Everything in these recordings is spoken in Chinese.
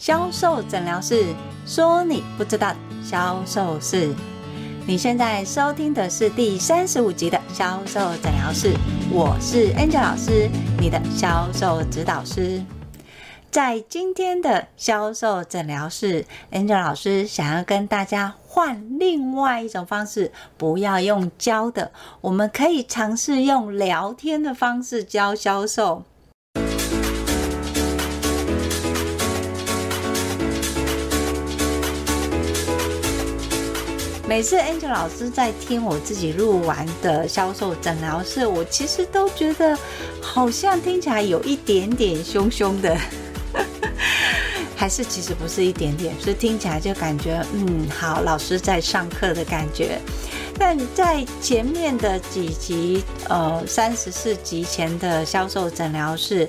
销售诊疗室说：“你不知道销售室。”你现在收听的是第三十五集的销售诊疗室，我是 Angel 老师，你的销售指导师。在今天的销售诊疗室，Angel 老师想要跟大家换另外一种方式，不要用教的，我们可以尝试用聊天的方式教销售。每次 Angel 老师在听我自己录完的销售诊疗室，我其实都觉得好像听起来有一点点凶凶的，还是其实不是一点点，是听起来就感觉嗯，好，老师在上课的感觉。但在前面的几集，呃，三十四集前的销售诊疗室，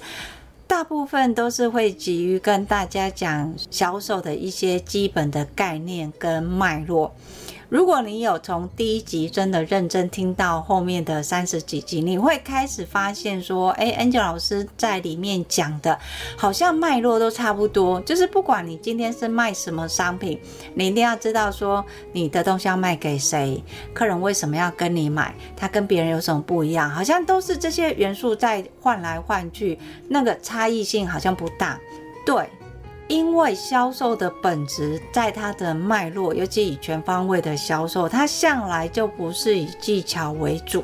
大部分都是会急于跟大家讲销售的一些基本的概念跟脉络。如果你有从第一集真的认真听到后面的三十几集，你会开始发现说，哎，Angel 老师在里面讲的，好像脉络都差不多。就是不管你今天是卖什么商品，你一定要知道说，你的东西要卖给谁，客人为什么要跟你买，他跟别人有什么不一样，好像都是这些元素在换来换去，那个差异性好像不大，对。因为销售的本质，在它的脉络，尤其以全方位的销售，它向来就不是以技巧为主。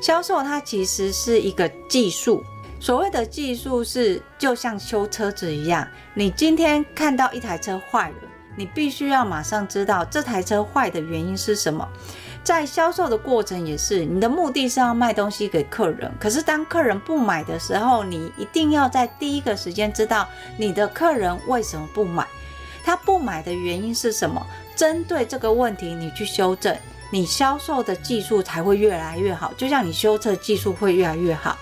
销售它其实是一个技术，所谓的技术是就像修车子一样，你今天看到一台车坏了，你必须要马上知道这台车坏的原因是什么。在销售的过程也是，你的目的是要卖东西给客人。可是当客人不买的时候，你一定要在第一个时间知道你的客人为什么不买，他不买的原因是什么。针对这个问题，你去修正，你销售的技术才会越来越好。就像你修车技术会越来越好，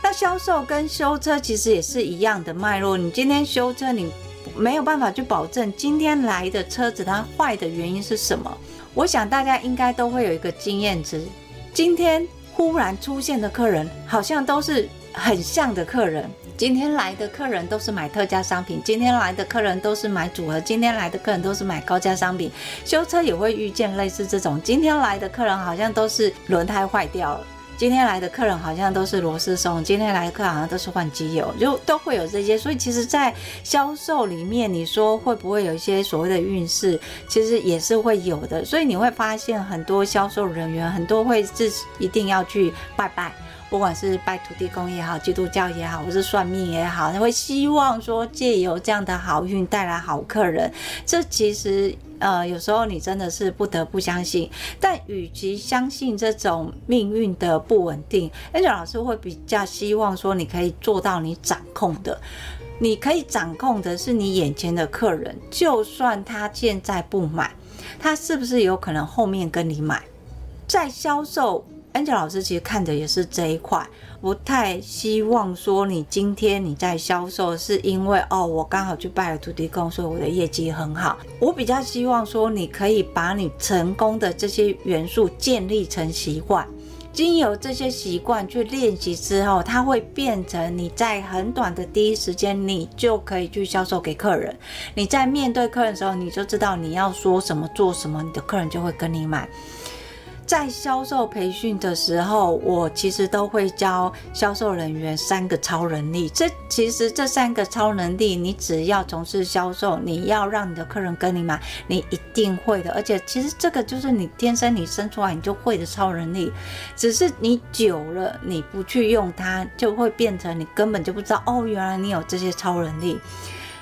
那销售跟修车其实也是一样的脉络。你今天修车，你没有办法去保证今天来的车子它坏的原因是什么。我想大家应该都会有一个经验值，今天忽然出现的客人好像都是很像的客人。今天来的客人都是买特价商品，今天来的客人都是买组合，今天来的客人都是买高价商品。修车也会遇见类似这种，今天来的客人好像都是轮胎坏掉了。今天来的客人好像都是螺丝松，今天来的客人好像都是换机油，就都会有这些。所以其实，在销售里面，你说会不会有一些所谓的运势，其实也是会有的。所以你会发现，很多销售人员很多会是一定要去拜拜。不管是拜土地公也好，基督教也好，或是算命也好，他会希望说借由这样的好运带来好客人。这其实呃，有时候你真的是不得不相信。但与其相信这种命运的不稳定，Angel 老师会比较希望说，你可以做到你掌控的。你可以掌控的是你眼前的客人，就算他现在不买，他是不是有可能后面跟你买？在销售。Angel 老师其实看的也是这一块，不太希望说你今天你在销售是因为哦，我刚好去拜了土地公，所以我的业绩很好。我比较希望说你可以把你成功的这些元素建立成习惯，经由这些习惯去练习之后，它会变成你在很短的第一时间，你就可以去销售给客人。你在面对客人的时候，你就知道你要说什么做什么，你的客人就会跟你买。在销售培训的时候，我其实都会教销售人员三个超能力。这其实这三个超能力，你只要从事销售，你要让你的客人跟你买，你一定会的。而且其实这个就是你天生你生出来你就会的超能力，只是你久了你不去用它，就会变成你根本就不知道哦，原来你有这些超能力。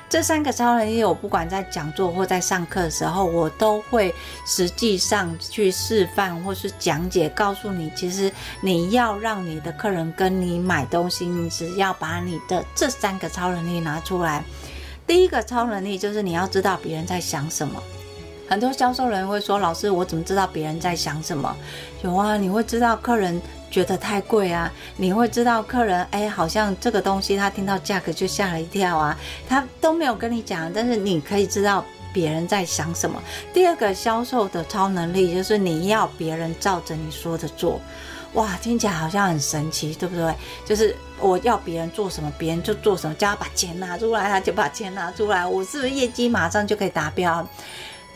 这三个超能力，我不管在讲座或在上课的时候，我都会实际上去示范或是讲解，告诉你，其实你要让你的客人跟你买东西，你只要把你的这三个超能力拿出来。第一个超能力就是你要知道别人在想什么。很多销售人会说：“老师，我怎么知道别人在想什么？”有啊，你会知道客人。觉得太贵啊，你会知道客人哎，好像这个东西他听到价格就吓了一跳啊，他都没有跟你讲，但是你可以知道别人在想什么。第二个销售的超能力就是你要别人照着你说的做，哇，听起来好像很神奇，对不对？就是我要别人做什么，别人就做什么，叫他把钱拿出来，他就把钱拿出来，我是不是业绩马上就可以达标？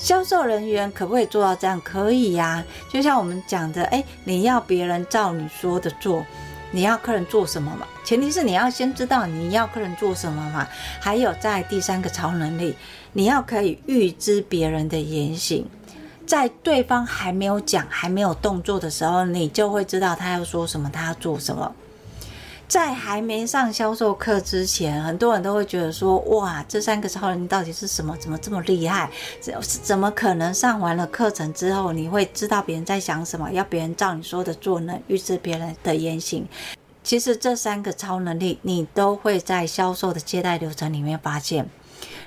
销售人员可不可以做到这样？可以呀、就像我们讲的，哎，你要别人照你说的做，你要客人做什么嘛？前提是你要先知道你要客人做什么嘛。还有在第三个超能力，你要可以预知别人的言行，在对方还没有讲、还没有动作的时候，你就会知道他要说什么，他要做什么。在还没上销售课之前，很多人都会觉得说：“哇，这三个超能力到底是什么？怎么这么厉害？怎怎么可能上完了课程之后，你会知道别人在想什么？要别人照你说的做呢？预知别人的言行。其实这三个超能力，你都会在销售的接待流程里面发现。”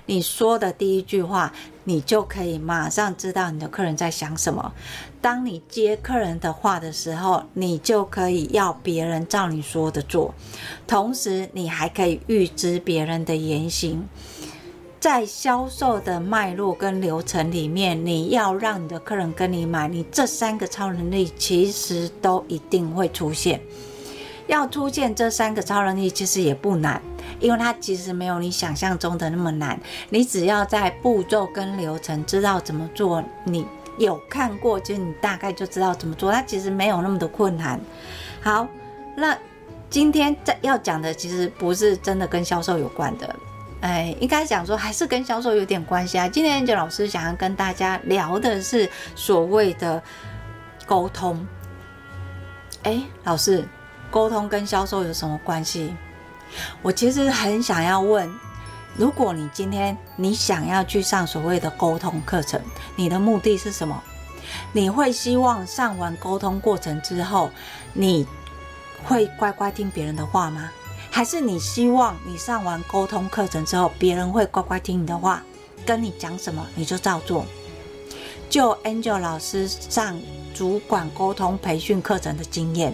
你说的第一句话，你就可以马上知道你的客人在想什么。当你接客人的话的时候，你就可以要别人照你说的做，同时你还可以预知别人的言行。在销售的脉络跟流程里面，你要让你的客人跟你买，你这三个超能力其实都一定会出现。要出现这三个超能力，其实也不难。因为它其实没有你想象中的那么难，你只要在步骤跟流程知道怎么做，你有看过，其实你大概就知道怎么做，它其实没有那么的困难。好，那今天在要讲的其实不是真的跟销售有关的，哎，应该讲说还是跟销售有点关系啊。今天老师想要跟大家聊的是所谓的沟通。哎，老师，沟通跟销售有什么关系？我其实很想要问，如果你今天你想要去上所谓的沟通课程，你的目的是什么？你会希望上完沟通过程之后，你会乖乖听别人的话吗？还是你希望你上完沟通课程之后，别人会乖乖听你的话，跟你讲什么你就照做？就 Angel 老师上主管沟通培训课程的经验。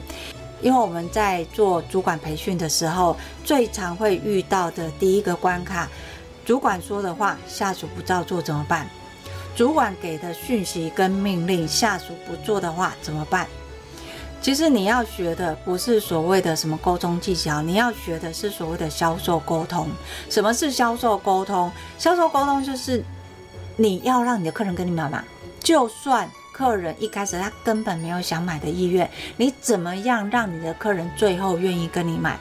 因为我们在做主管培训的时候，最常会遇到的第一个关卡，主管说的话，下属不照做怎么办？主管给的讯息跟命令，下属不做的话怎么办？其实你要学的不是所谓的什么沟通技巧，你要学的是所谓的销售沟通。什么是销售沟通？销售沟通就是你要让你的客人跟你买嘛，就算。客人一开始他根本没有想买的意愿，你怎么样让你的客人最后愿意跟你买？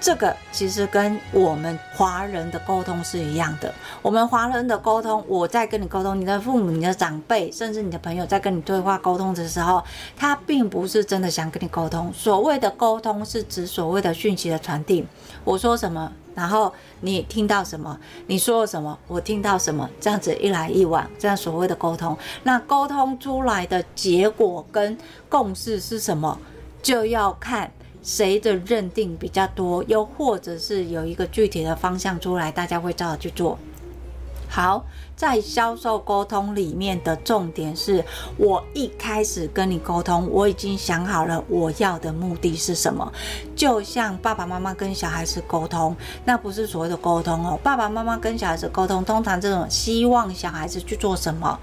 这个其实跟我们华人的沟通是一样的。我们华人的沟通，我在跟你沟通，你的父母、你的长辈，甚至你的朋友在跟你对话沟通的时候，他并不是真的想跟你沟通。所谓的沟通是指所谓的讯息的传递。我说什么？然后你听到什么？你说了什么？我听到什么？这样子一来一往，这样所谓的沟通，那沟通出来的结果跟共识是什么？就要看谁的认定比较多，又或者是有一个具体的方向出来，大家会照着去做。好，在销售沟通里面的重点是，我一开始跟你沟通，我已经想好了我要的目的是什么。就像爸爸妈妈跟小孩子沟通，那不是所谓的沟通哦。爸爸妈妈跟小孩子沟通，通常这种希望小孩子去做什么？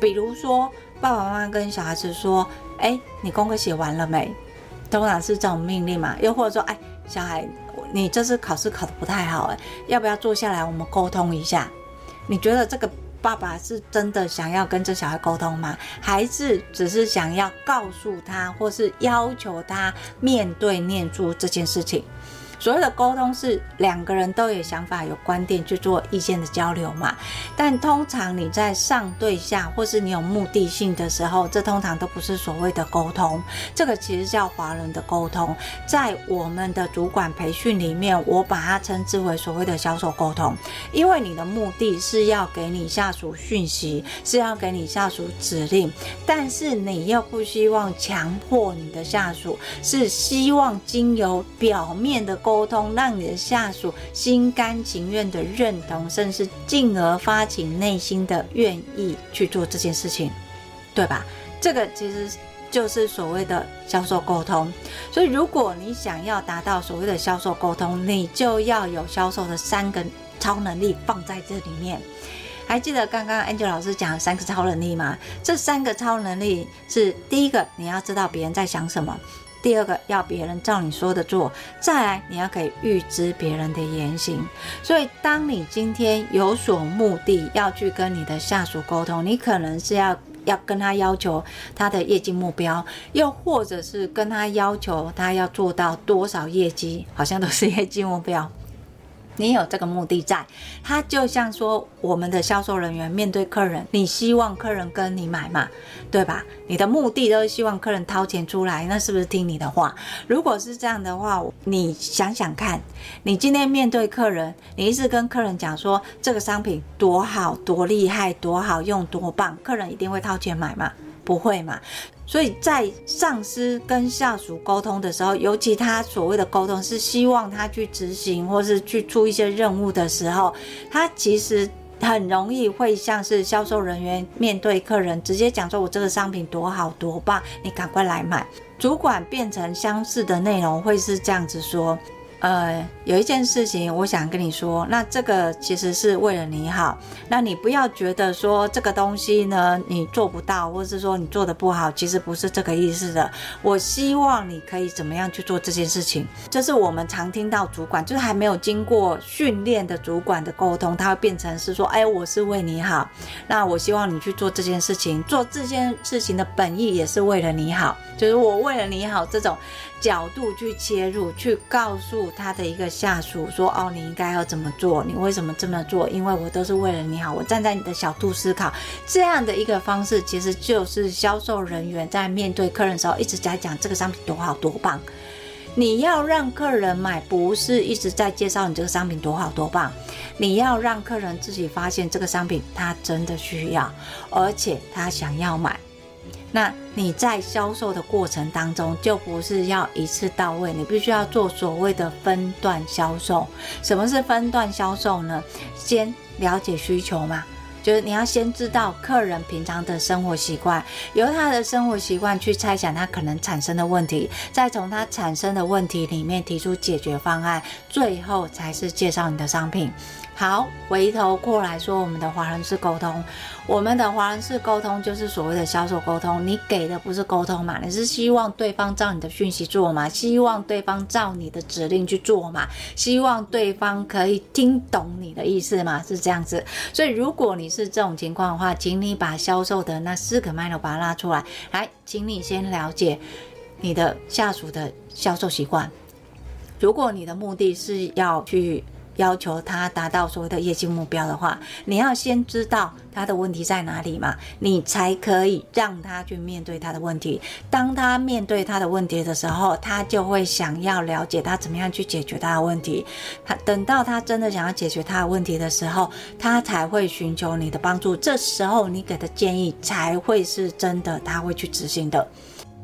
比如说，爸爸妈妈跟小孩子说：“哎，你功课写完了没？”通常是这种命令嘛。又或者说：“哎，小孩，你这次考试考得不太好，哎，要不要坐下来我们沟通一下？”你觉得这个爸爸是真的想要跟这小孩沟通吗？还是只是想要告诉他，或是要求他面对念珠这件事情？所谓的沟通是两个人都有想法、有观点去做意见的交流嘛。但通常你在上对下，或是你有目的性的时候，这通常都不是所谓的沟通。这个其实叫华人的沟通。在我们的主管培训里面，我把它称之为所谓的销售沟通。因为你的目的是要给你下属讯息，是要给你下属指令，但是你又不希望强迫你的下属，是希望经由表面的。沟通，让你的下属心甘情愿的认同，甚至进而发起内心的愿意去做这件事情，对吧？这个其实就是所谓的销售沟通。所以，如果你想要达到所谓的销售沟通，你就要有销售的三个超能力放在这里面。还记得刚刚 Angel 老师讲的三个超能力吗？这三个超能力是：第一个，你要知道别人在想什么。第二个要别人照你说的做，再来你要可以预知别人的言行。所以，当你今天有所目的要去跟你的下属沟通，你可能是要要跟他要求他的业绩目标，又或者是跟他要求他要做到多少业绩，好像都是业绩目标。你有这个目的在，他就像说我们的销售人员面对客人，你希望客人跟你买嘛，对吧？你的目的都是希望客人掏钱出来，那是不是听你的话？如果是这样的话，你想想看，你今天面对客人，你一直跟客人讲说这个商品多好、多厉害、多好用、多棒，客人一定会掏钱买嘛？不会嘛？所以在上司跟下属沟通的时候，尤其他所谓的沟通是希望他去执行或是去出一些任务的时候，他其实很容易会像是销售人员面对客人直接讲说：“我这个商品多好多棒，你赶快来买。”主管变成相似的内容会是这样子说。呃，有一件事情我想跟你说，那这个其实是为了你好，那你不要觉得说这个东西呢你做不到，或是说你做的不好，其实不是这个意思的。我希望你可以怎么样去做这件事情，就是我们常听到主管就是还没有经过训练的主管的沟通，他会变成是说，哎，我是为你好，那我希望你去做这件事情，做这件事情的本意也是为了你好，就是我为了你好这种。角度去切入，去告诉他的一个下属说：“哦，你应该要怎么做？你为什么这么做？因为我都是为了你好，我站在你的角度思考。”这样的一个方式，其实就是销售人员在面对客人的时候一直在讲这个商品多好多棒。你要让客人买，不是一直在介绍你这个商品多好多棒，你要让客人自己发现这个商品他真的需要，而且他想要买。那你在销售的过程当中，就不是要一次到位，你必须要做所谓的分段销售。什么是分段销售呢？先了解需求嘛，就是你要先知道客人平常的生活习惯，由他的生活习惯去猜想他可能产生的问题，再从他产生的问题里面提出解决方案，最后才是介绍你的商品。好，回头过来说，我们的华人式沟通，我们的华人式沟通就是所谓的销售沟通。你给的不是沟通嘛？你是希望对方照你的讯息做嘛？希望对方照你的指令去做嘛？希望对方可以听懂你的意思嘛？是这样子。所以，如果你是这种情况的话，请你把销售的那四个脉络把它拉出来。来，请你先了解你的下属的销售习惯。如果你的目的是要去。要求他达到所谓的业绩目标的话，你要先知道他的问题在哪里嘛，你才可以让他去面对他的问题。当他面对他的问题的时候，他就会想要了解他怎么样去解决他的问题。他等到他真的想要解决他的问题的时候，他才会寻求你的帮助。这时候你给的建议才会是真的，他会去执行的。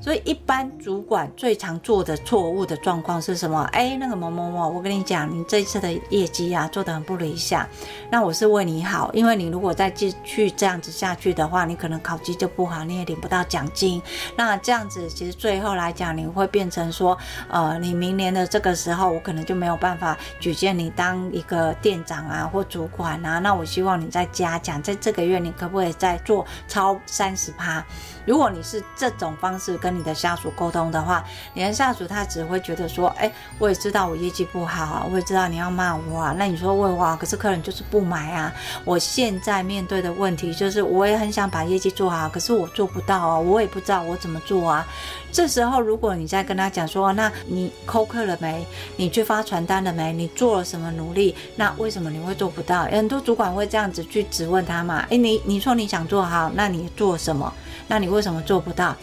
所以，一般主管最常做的错误的状况是什么？哎，那个某某某，我跟你讲，你这一次的业绩啊，做得很不理想。那我是为你好，因为你如果再继续这样子下去的话，你可能考绩就不好，你也领不到奖金。那这样子，其实最后来讲，你会变成说，呃，你明年的这个时候，我可能就没有办法举荐你当一个店长啊或主管啊。那我希望你再加奖，在这个月你可不可以再做超三十趴？如果你是这种方式跟你的下属沟通的话，你的下属他只会觉得说，哎，我也知道我业绩不好啊，我也知道你要骂我啊，那你说为我，可是客人就是不买啊。我现在面对的问题就是，我也很想把业绩做好，可是我做不到啊，我也不知道我怎么做啊。这时候，如果你再跟他讲说，那你扣客了没？你去发传单了没？你做了什么努力？那为什么你会做不到？很多主管会这样子去质问他嘛，哎，你你说你想做好，那你做什么？那你为什么做不到？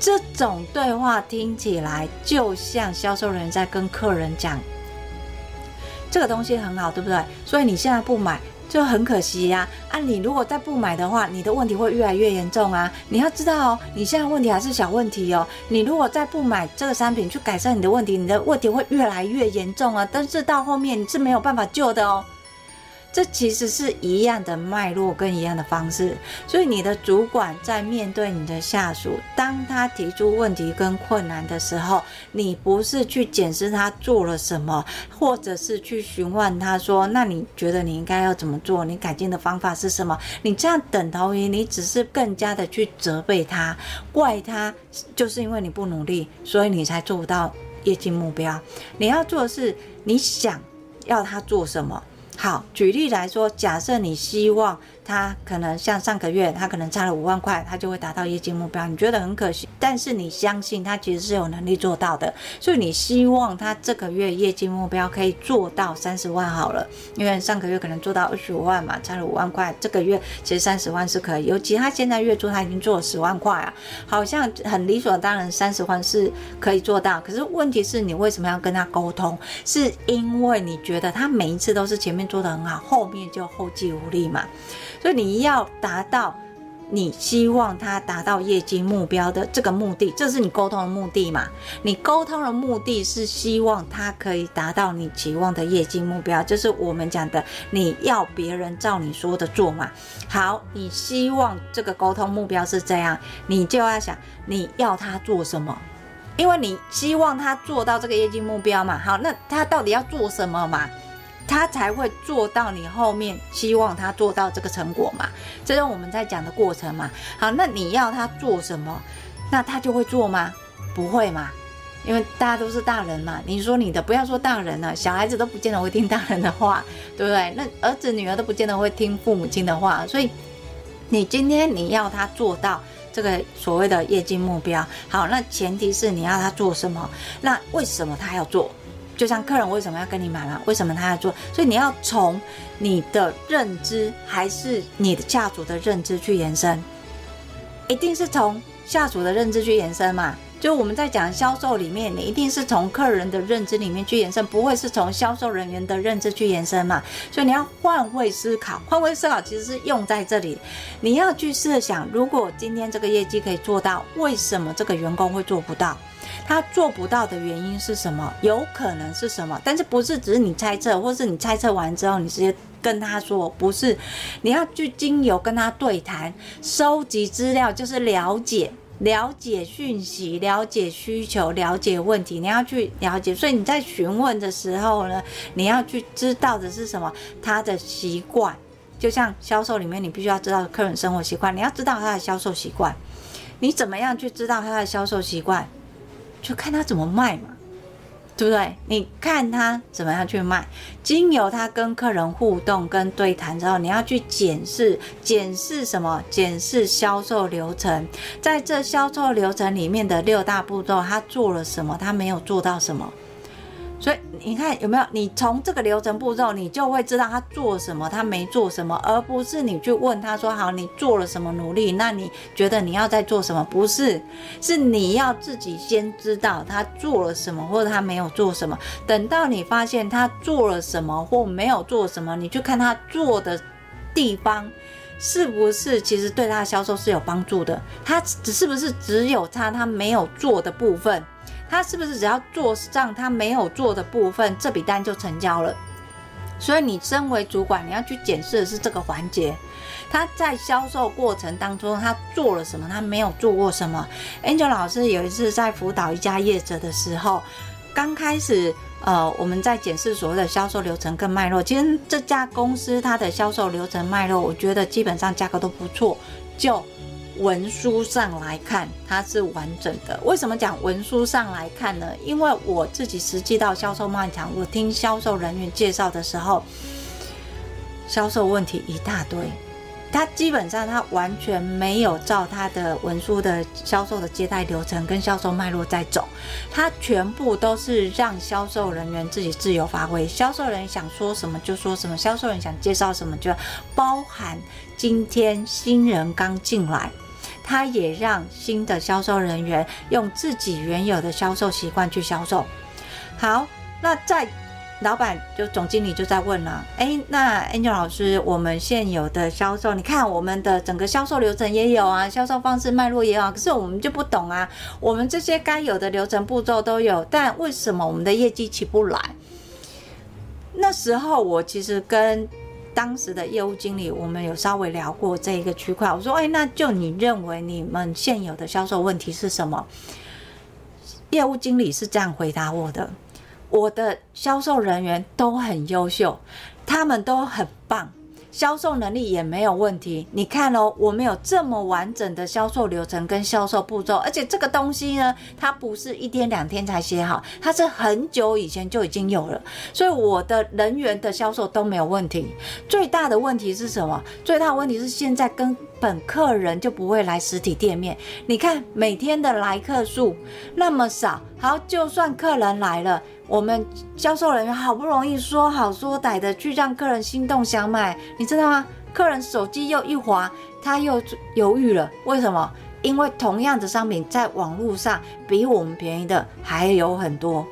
这种对话听起来就像销售人员在跟客人讲，这个东西很好，对不对？所以你现在不买就很可惜呀。啊，你如果再不买的话，你的问题会越来越严重啊！你要知道哦，你现在问题还是小问题哦。你如果再不买这个商品去改善你的问题，你的问题会越来越严重啊！但是到后面你是没有办法救的哦。这其实是一样的脉络跟一样的方式，所以你的主管在面对你的下属，当他提出问题跟困难的时候，你不是去检视他做了什么，或者是去询问他说，那你觉得你应该要怎么做？你改进的方法是什么？你这样等同于你只是更加的去责备他，怪他，就是因为你不努力，所以你才做不到业绩目标。你要做的是，你想要他做什么？好，举例来说，假设你希望。他可能像上个月，他可能差了五万块，他就会达到业绩目标。你觉得很可惜，但是你相信他其实是有能力做到的，所以你希望他这个月业绩目标可以做到三十万好了。因为上个月可能做到二十五万嘛，差了五万块，这个月其实三十万是可以。尤其他现在月租他已经做了十万块啊，好像很理所当然，三十万是可以做到。可是问题是你为什么要跟他沟通？是因为你觉得他每一次都是前面做得很好，后面就后继无力嘛？所以你要达到你希望他达到业绩目标的这个目的，这是你沟通的目的嘛？你沟通的目的是希望他可以达到你期望的业绩目标，就是我们讲的你要别人照你说的做嘛。好，你希望这个沟通目标是这样，你就要想你要他做什么，因为你希望他做到这个业绩目标嘛。好，那他到底要做什么嘛？他才会做到你后面希望他做到这个成果嘛，这是我们在讲的过程嘛。好，那你要他做什么，那他就会做吗？不会嘛，因为大家都是大人嘛。你说你的，不要说大人了，小孩子都不见得会听大人的话，对不对？那儿子女儿都不见得会听父母亲的话，所以你今天你要他做到这个所谓的业绩目标，好，那前提是你要他做什么？那为什么他要做？就像客人为什么要跟你买嘛？为什么他要做？所以你要从你的认知还是你的下属的认知去延伸，一定是从下属的认知去延伸嘛？就我们在讲销售里面，你一定是从客人的认知里面去延伸，不会是从销售人员的认知去延伸嘛？所以你要换位思考，换位思考其实是用在这里，你要去设想，如果今天这个业绩可以做到，为什么这个员工会做不到？他做不到的原因是什么？有可能是什么？但是不是只是你猜测，或是你猜测完之后，你直接跟他说不是？你要去经由跟他对谈，收集资料，就是了解、了解讯息、了解需求、了解问题。你要去了解，所以你在询问的时候呢，你要去知道的是什么？他的习惯，就像销售里面，你必须要知道客人生活习惯，你要知道他的销售习惯。你怎么样去知道他的销售习惯？就看他怎么卖嘛，对不对？你看他怎么样去卖，经由他跟客人互动跟对谈之后，你要去检视，检视什么？检视销售流程，在这销售流程里面的六大步骤，他做了什么？他没有做到什么？所以你看有没有？你从这个流程步骤，你就会知道他做什么，他没做什么，而不是你去问他说：“好，你做了什么努力？那你觉得你要再做什么？”不是，是你要自己先知道他做了什么，或者他没有做什么。等到你发现他做了什么或没有做什么，你去看他做的地方是不是其实对他的销售是有帮助的？他只是不是只有他他没有做的部分？他是不是只要做上他没有做的部分，这笔单就成交了？所以你身为主管，你要去检视的是这个环节，他在销售过程当中他做了什么，他没有做过什么。Angel 老师有一次在辅导一家业者的时候，刚开始呃，我们在检视所谓的销售流程跟脉络。其实这家公司它的销售流程脉络，我觉得基本上价格都不错，就。文书上来看，它是完整的。为什么讲文书上来看呢？因为我自己实际到销售卖场，我听销售人员介绍的时候，销售问题一大堆。他基本上他完全没有照他的文书的销售的接待流程跟销售脉络在走，他全部都是让销售人员自己自由发挥。销售人员想说什么就说什么，销售人员想介绍什么就包含今天新人刚进来。他也让新的销售人员用自己原有的销售习惯去销售。好，那在老板就总经理就在问了，哎，那 Angel 老师，我们现有的销售，你看我们的整个销售流程也有啊，销售方式脉络也有啊，可是我们就不懂啊，我们这些该有的流程步骤都有，但为什么我们的业绩起不来？那时候我其实跟当时的业务经理，我们有稍微聊过这一个区块。我说，哎，那就你认为你们现有的销售问题是什么？业务经理是这样回答我的：我的销售人员都很优秀，他们都很棒。销售能力也没有问题。你看哦，我们有这么完整的销售流程跟销售步骤，而且这个东西呢，它不是一天两天才写好，它是很久以前就已经有了。所以我的人员的销售都没有问题。最大的问题是什么？最大的问题是现在根本客人就不会来实体店面。你看每天的来客数那么少，好，就算客人来了。我们销售人员好不容易说好说歹的去让客人心动想买，你知道吗？客人手机又一滑，他又犹豫了。为什么？因为同样的商品在网络上比我们便宜的还有很多，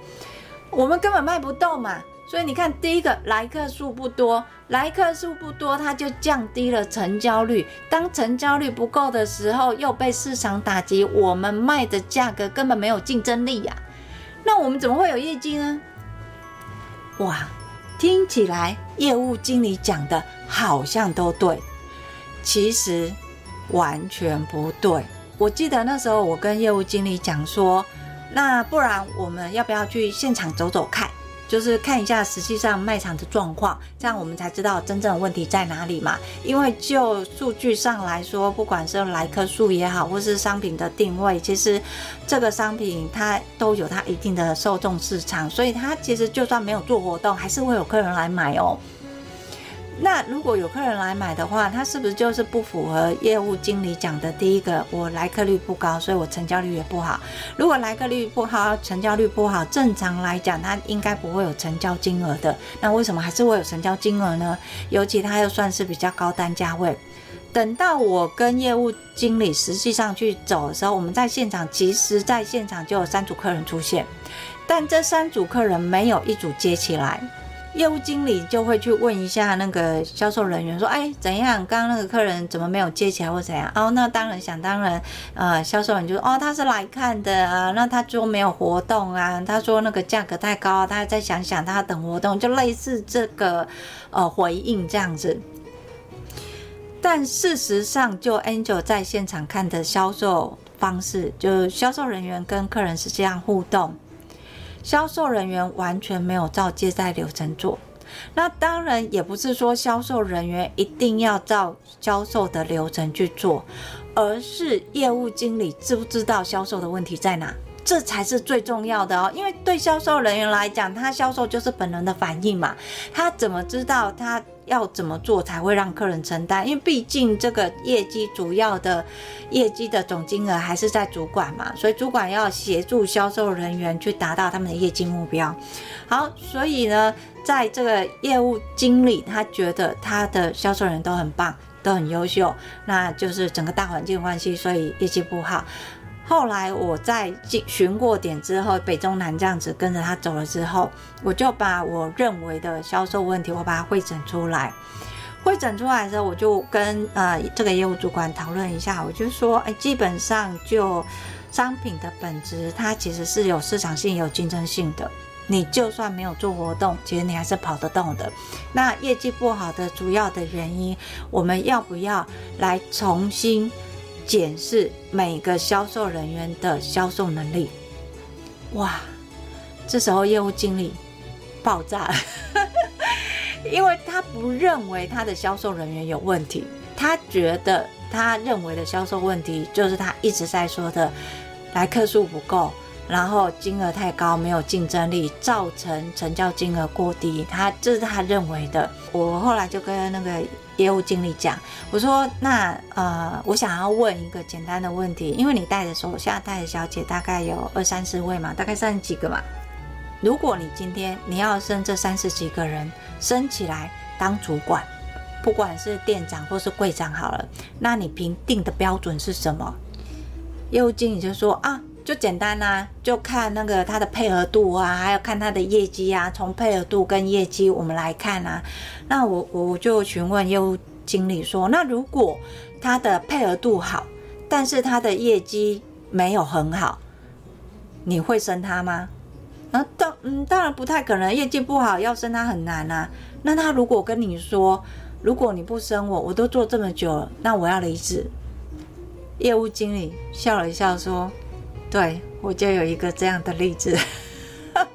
我们根本卖不动嘛。所以你看，第一个来客数不多，来客数不多，它就降低了成交率。当成交率不够的时候，又被市场打击，我们卖的价格根本没有竞争力呀。那我们怎么会有业绩呢？哇，听起来业务经理讲的好像都对，其实完全不对。我记得那时候我跟业务经理讲说，那不然我们要不要去现场走走看？就是看一下实际上卖场的状况，这样我们才知道真正的问题在哪里嘛。因为就数据上来说，不管是来客数也好，或是商品的定位，其实这个商品它都有它一定的受众市场，所以它其实就算没有做活动，还是会有客人来买哦。那如果有客人来买的话，他是不是就是不符合业务经理讲的第一个？我来客率不高，所以我成交率也不好。如果来客率不好，成交率不好，正常来讲，他应该不会有成交金额的。那为什么还是会有成交金额呢？尤其他又算是比较高单价位。等到我跟业务经理实际上去走的时候，我们在现场，其实在现场就有三组客人出现，但这三组客人没有一组接起来。业务经理就会去问一下那个销售人员说：“哎，怎样？刚刚那个客人怎么没有接起来或怎样？”哦，那当然想当然，呃，销售人员就说：“哦，他是来看的啊，那他就没有活动啊。他说那个价格太高，他再想想，他等活动，就类似这个呃回应这样子。但事实上，就 Angel 在现场看的销售方式，就销售人员跟客人是这样互动。”销售人员完全没有照接待流程做，那当然也不是说销售人员一定要照销售的流程去做，而是业务经理知不知道销售的问题在哪，这才是最重要的哦。因为对销售人员来讲，他销售就是本能的反应嘛，他怎么知道他？要怎么做才会让客人承担？因为毕竟这个业绩主要的业绩的总金额还是在主管嘛，所以主管要协助销售人员去达到他们的业绩目标。好，所以呢，在这个业务经理他觉得他的销售人都很棒，都很优秀，那就是整个大环境关系，所以业绩不好。后来我在巡过点之后，北中南这样子跟着他走了之后，我就把我认为的销售问题，我把它汇整出来。汇整出来的时候，我就跟呃这个业务主管讨论一下，我就说，哎，基本上就商品的本质，它其实是有市场性、有竞争性的。你就算没有做活动，其实你还是跑得动的。那业绩不好的主要的原因，我们要不要来重新？检视每个销售人员的销售能力，哇！这时候业务经理爆炸了，因为他不认为他的销售人员有问题，他觉得他认为的销售问题就是他一直在说的来客数不够，然后金额太高，没有竞争力，造成成交金额过低，他这是他认为的。我后来就跟那个。业务经理讲：“我说，那呃，我想要问一个简单的问题，因为你带的手下带的小姐大概有二三十位嘛，大概三十几个嘛。如果你今天你要升这三十几个人升起来当主管，不管是店长或是柜长好了，那你评定的标准是什么？”业务经理就说：“啊。”就简单啦、啊，就看那个他的配合度啊，还有看他的业绩啊。从配合度跟业绩我们来看啊，那我我就询问业务经理说，那如果他的配合度好，但是他的业绩没有很好，你会升他吗？啊，当嗯当然不太可能，业绩不好要升他很难啊。那他如果跟你说，如果你不升我，我都做这么久了，那我要离职。业务经理笑了一笑说：“对，我就有一个这样的例子。”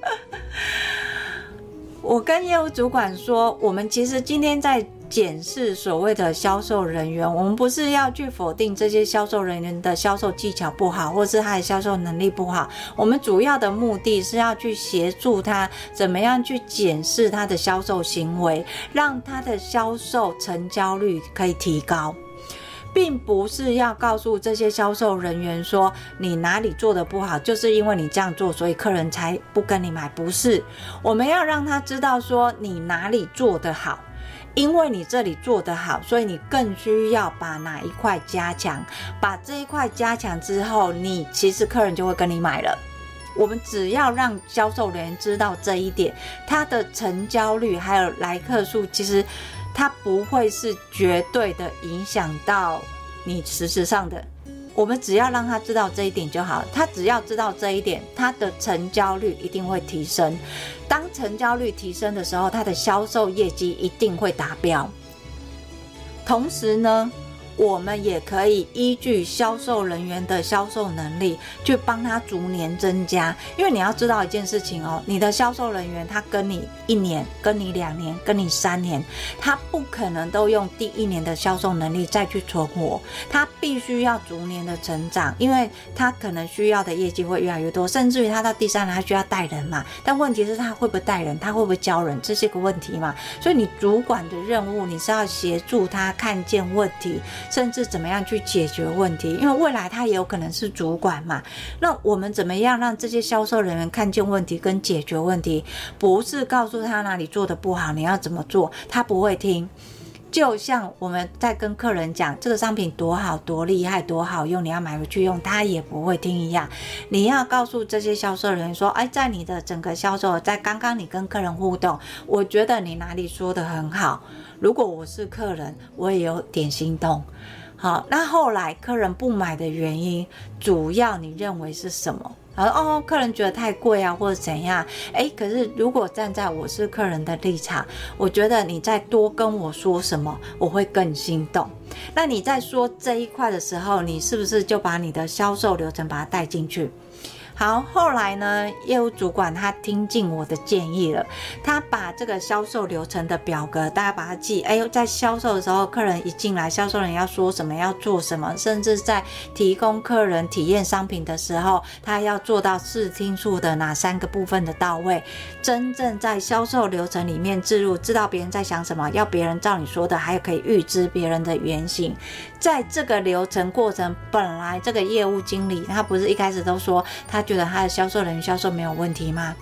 我跟业务主管说：“我们其实今天在检视所谓的销售人员，我们不是要去否定这些销售人员的销售技巧不好，或是他的销售能力不好。我们主要的目的是要去协助他怎么样去检视他的销售行为，让他的销售成交率可以提高。”并不是要告诉这些销售人员说你哪里做的不好，就是因为你这样做，所以客人才不跟你买。不是，我们要让他知道说你哪里做得好，因为你这里做得好，所以你更需要把哪一块加强。把这一块加强之后，你其实客人就会跟你买了。我们只要让销售人员知道这一点，他的成交率还有来客数，其实。它不会是绝对的影响到你实质上的，我们只要让他知道这一点就好。他只要知道这一点，他的成交率一定会提升。当成交率提升的时候，他的销售业绩一定会达标。同时呢，我们也可以依据销售人员的销售能力去帮他逐年增加，因为你要知道一件事情哦，你的销售人员他跟你一年、跟你两年、跟你三年，他不可能都用第一年的销售能力再去存活，他必须要逐年的成长，因为他可能需要的业绩会越来越多，甚至于他到第三年他需要带人嘛，但问题是他会不会带人，他会不会教人，这是一个问题嘛，所以你主管的任务你是要协助他看见问题。甚至怎么样去解决问题？因为未来他也有可能是主管嘛。那我们怎么样让这些销售人员看见问题跟解决问题？不是告诉他哪里做的不好，你要怎么做，他不会听。就像我们在跟客人讲这个商品多好、多厉害、多好用，你要买回去用，他也不会听一样。你要告诉这些销售人员说：“哎，在你的整个销售，在刚刚你跟客人互动，我觉得你哪里说的很好。”如果我是客人，我也有点心动。好，那后来客人不买的原因，主要你认为是什么？而哦，客人觉得太贵啊，或者怎样？诶，可是如果站在我是客人的立场，我觉得你再多跟我说什么，我会更心动。那你在说这一块的时候，你是不是就把你的销售流程把它带进去？好，后来呢，业务主管他听进我的建议了，他把这个销售流程的表格，大家把它记。哎呦，在销售的时候，客人一进来，销售人要说什么，要做什么，甚至在提供客人体验商品的时候，他要做到视听处的哪三个部分的到位，真正在销售流程里面置入，知道别人在想什么，要别人照你说的，还有可以预知别人的原型。在这个流程过程，本来这个业务经理他不是一开始都说他。觉得他的销售人员销售没有问题吗？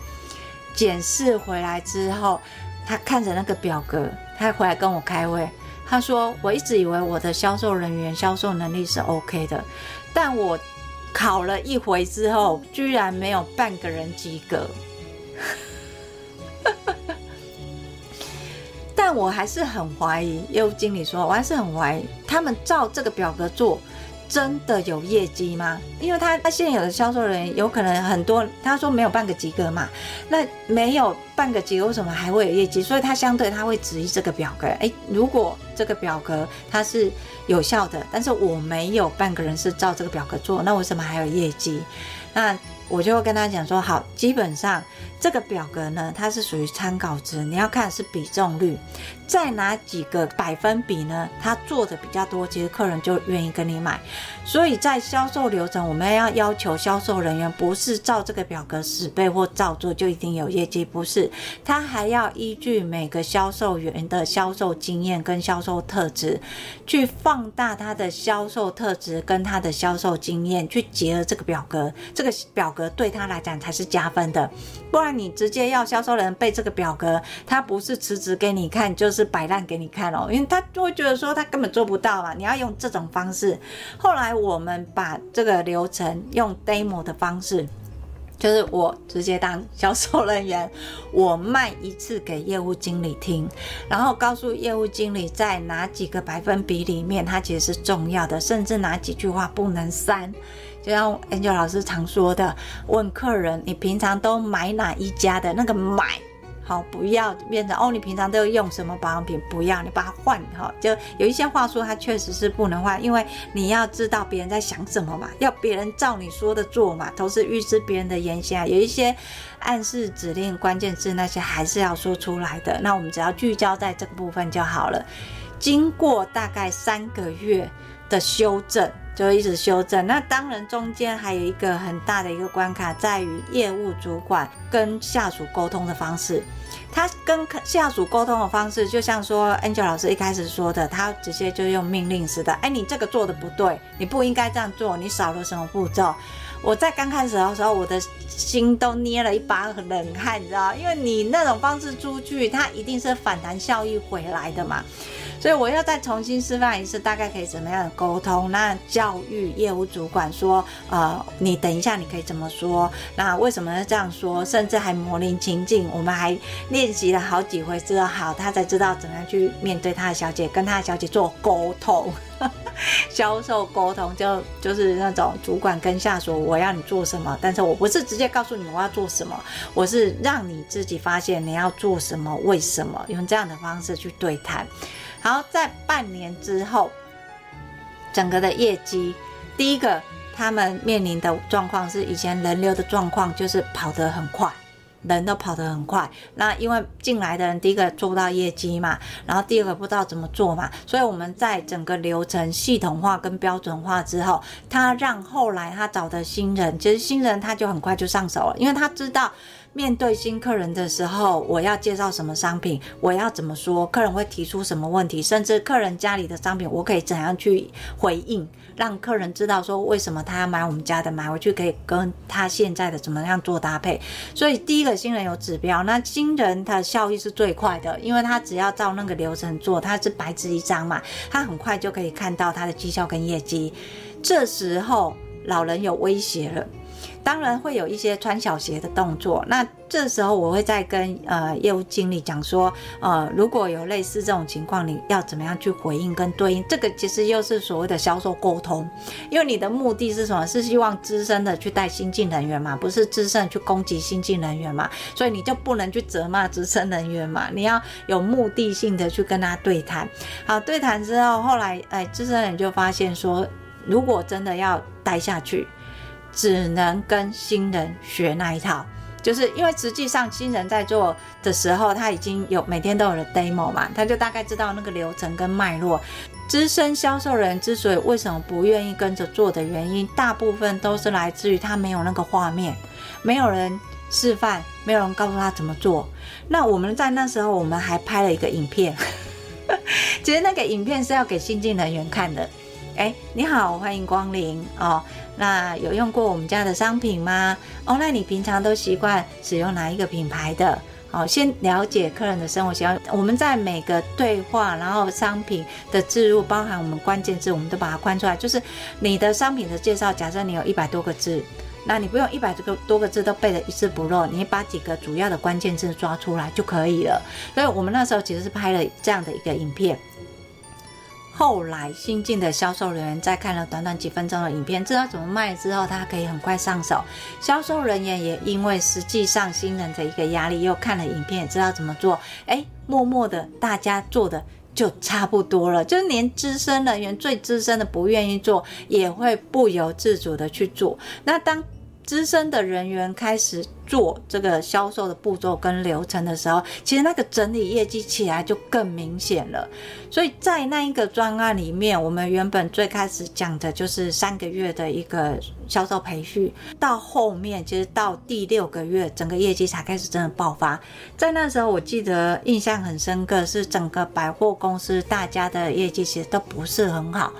检视回来之后，他看着那个表格，他回来跟我开会。他说：“我一直以为我的销售人员销售能力是 OK 的，但我考了一回之后，居然没有半个人及格。”但我还是很怀疑。业务经理说：“我还是很怀疑，他们照这个表格做。”真的有业绩吗？因为他他现有的销售人员有可能很多，他说没有半个及格嘛，那没有半个及格，为什么还会有业绩？所以他相对他会质疑这个表格。诶，如果这个表格它是有效的，但是我没有半个人是照这个表格做，那为什么还有业绩？那我就会跟他讲说，好，基本上这个表格呢，它是属于参考值，你要看是比重率。在哪几个百分比呢？他做的比较多，其实客人就愿意跟你买。所以在销售流程，我们要要求销售人员不是照这个表格死背或照做就一定有业绩，不是。他还要依据每个销售员的销售经验跟销售特质，去放大他的销售特质跟他的销售经验，去结合这个表格。这个表格对他来讲才是加分的。不然你直接要销售人背这个表格，他不是辞职给你看，就是。是摆烂给你看哦，因为他就会觉得说他根本做不到嘛。你要用这种方式。后来我们把这个流程用 demo 的方式，就是我直接当销售人员，我卖一次给业务经理听，然后告诉业务经理在哪几个百分比里面，它其实是重要的，甚至哪几句话不能删。就像 Angel 老师常说的，问客人你平常都买哪一家的那个买。好，不要变成哦，你平常都用什么保养品？不要，你把它换哈。就有一些话术，它确实是不能换，因为你要知道别人在想什么嘛，要别人照你说的做嘛，都是预知别人的言行啊。有一些暗示、指令、关键字那些还是要说出来的。那我们只要聚焦在这个部分就好了。经过大概三个月的修正。就一直修正，那当然中间还有一个很大的一个关卡，在于业务主管跟下属沟通的方式。他跟下属沟通的方式，就像说 Angel 老师一开始说的，他直接就用命令式的，哎，你这个做的不对，你不应该这样做，你少了什么步骤。我在刚开始的时候，我的心都捏了一把冷汗，你知道，因为你那种方式出去，它一定是反弹效益回来的嘛。所以我要再重新示范一次，大概可以怎么样的沟通？那教育业务主管说，呃，你等一下，你可以怎么说？那为什么要这样说？甚至还模拟情境，我们还练习了好几回之后，好，他才知道怎么样去面对他的小姐，跟他的小姐做沟通。销售沟通就就是那种主管跟下属，我要你做什么，但是我不是直接告诉你我要做什么，我是让你自己发现你要做什么，为什么，用这样的方式去对谈。然后，在半年之后，整个的业绩，第一个他们面临的状况是以前人流的状况，就是跑得很快，人都跑得很快。那因为进来的人，第一个做不到业绩嘛，然后第二个不知道怎么做嘛，所以我们在整个流程系统化跟标准化之后，他让后来他找的新人，其实新人他就很快就上手了，因为他知道。面对新客人的时候，我要介绍什么商品，我要怎么说，客人会提出什么问题，甚至客人家里的商品，我可以怎样去回应，让客人知道说为什么他要买我们家的，买回去可以跟他现在的怎么样做搭配。所以第一个新人有指标，那新人他的效益是最快的，因为他只要照那个流程做，他是白纸一张嘛，他很快就可以看到他的绩效跟业绩。这时候老人有威胁了。当然会有一些穿小鞋的动作，那这时候我会再跟呃业务经理讲说，呃，如果有类似这种情况，你要怎么样去回应跟对应？这个其实又是所谓的销售沟通，因为你的目的是什么？是希望资深的去带新进人员嘛，不是资深去攻击新进人员嘛，所以你就不能去责骂资深人员嘛，你要有目的性的去跟他对谈。好，对谈之后，后来哎，资深人就发现说，如果真的要待下去。只能跟新人学那一套，就是因为实际上新人在做的时候，他已经有每天都有了 demo 嘛，他就大概知道那个流程跟脉络。资深销售人之所以为什么不愿意跟着做的原因，大部分都是来自于他没有那个画面，没有人示范，没有人告诉他怎么做。那我们在那时候，我们还拍了一个影片，其实那个影片是要给新进人员看的。哎，你好，欢迎光临哦。那有用过我们家的商品吗？哦，那你平常都习惯使用哪一个品牌的？好，先了解客人的生活习惯。我们在每个对话，然后商品的置入，包含我们关键字，我们都把它关出来。就是你的商品的介绍，假设你有一百多个字，那你不用一百多个多个字都背得一字不漏，你把几个主要的关键字抓出来就可以了。所以我们那时候其实是拍了这样的一个影片。后来新进的销售人员在看了短短几分钟的影片，知道怎么卖之后，他可以很快上手。销售人员也因为实际上新人的一个压力，又看了影片，也知道怎么做。哎，默默的大家做的就差不多了，就是连资深人员最资深的不愿意做，也会不由自主的去做。那当资深的人员开始做这个销售的步骤跟流程的时候，其实那个整理业绩起来就更明显了。所以在那一个专案里面，我们原本最开始讲的就是三个月的一个销售培训，到后面其实到第六个月，整个业绩才开始真的爆发。在那时候，我记得印象很深刻，是整个百货公司大家的业绩其实都不是很好。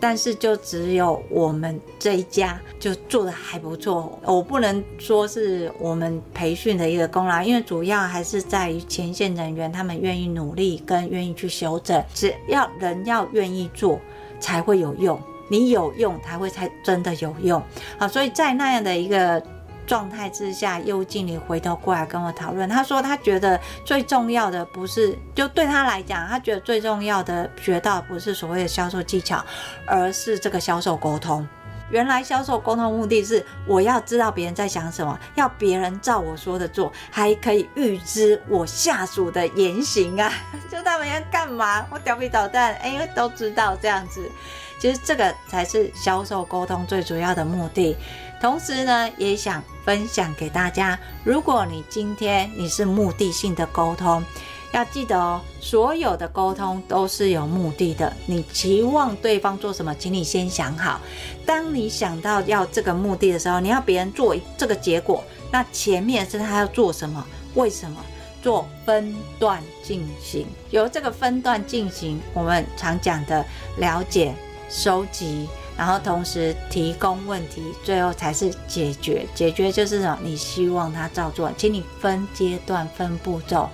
但是就只有我们这一家就做的还不错，我不能说是我们培训的一个功劳，因为主要还是在于前线人员他们愿意努力跟愿意去修正，只要人要愿意做才会有用，你有用才会才真的有用。好，所以在那样的一个。状态之下，业务经理回头过来跟我讨论，他说他觉得最重要的不是，就对他来讲，他觉得最重要的学到不是所谓的销售技巧，而是这个销售沟通。原来销售沟通目的是我要知道别人在想什么，要别人照我说的做，还可以预知我下属的言行啊，就他们要干嘛，我调皮捣蛋，哎，都知道这样子。其实这个才是销售沟通最主要的目的。同时呢，也想分享给大家，如果你今天你是目的性的沟通。要记得哦，所有的沟通都是有目的的。你期望对方做什么，请你先想好。当你想到要这个目的的时候，你要别人做这个结果，那前面是他要做什么？为什么？做分段进行。由这个分段进行，我们常讲的了解、收集，然后同时提供问题，最后才是解决。解决就是什么？你希望他照做，请你分阶段、分步骤。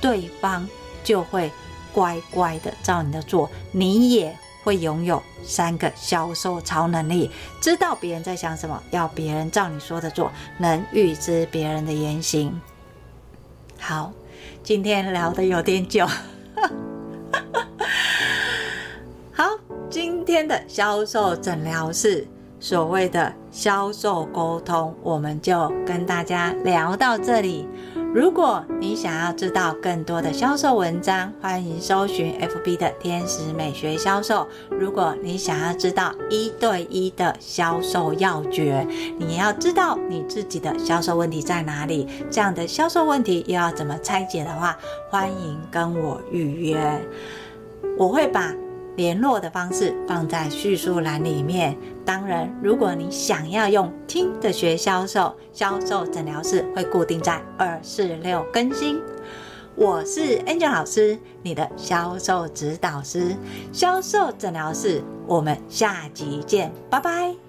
对方就会乖乖的照你的做，你也会拥有三个销售超能力：知道别人在想什么，要别人照你说的做，能预知别人的言行。好，今天聊得有点久，好，今天的销售诊疗室，所谓的销售沟通，我们就跟大家聊到这里。如果你想要知道更多的销售文章，欢迎搜寻 FB 的天使美学销售。如果你想要知道一对一的销售要诀，你要知道你自己的销售问题在哪里，这样的销售问题又要怎么拆解的话，欢迎跟我预约，我会把。联络的方式放在叙述栏里面。当然，如果你想要用听的学销售，销售诊疗室会固定在二四六更新。我是 Angel 老师，你的销售指导师，销售诊疗室，我们下集见，拜拜。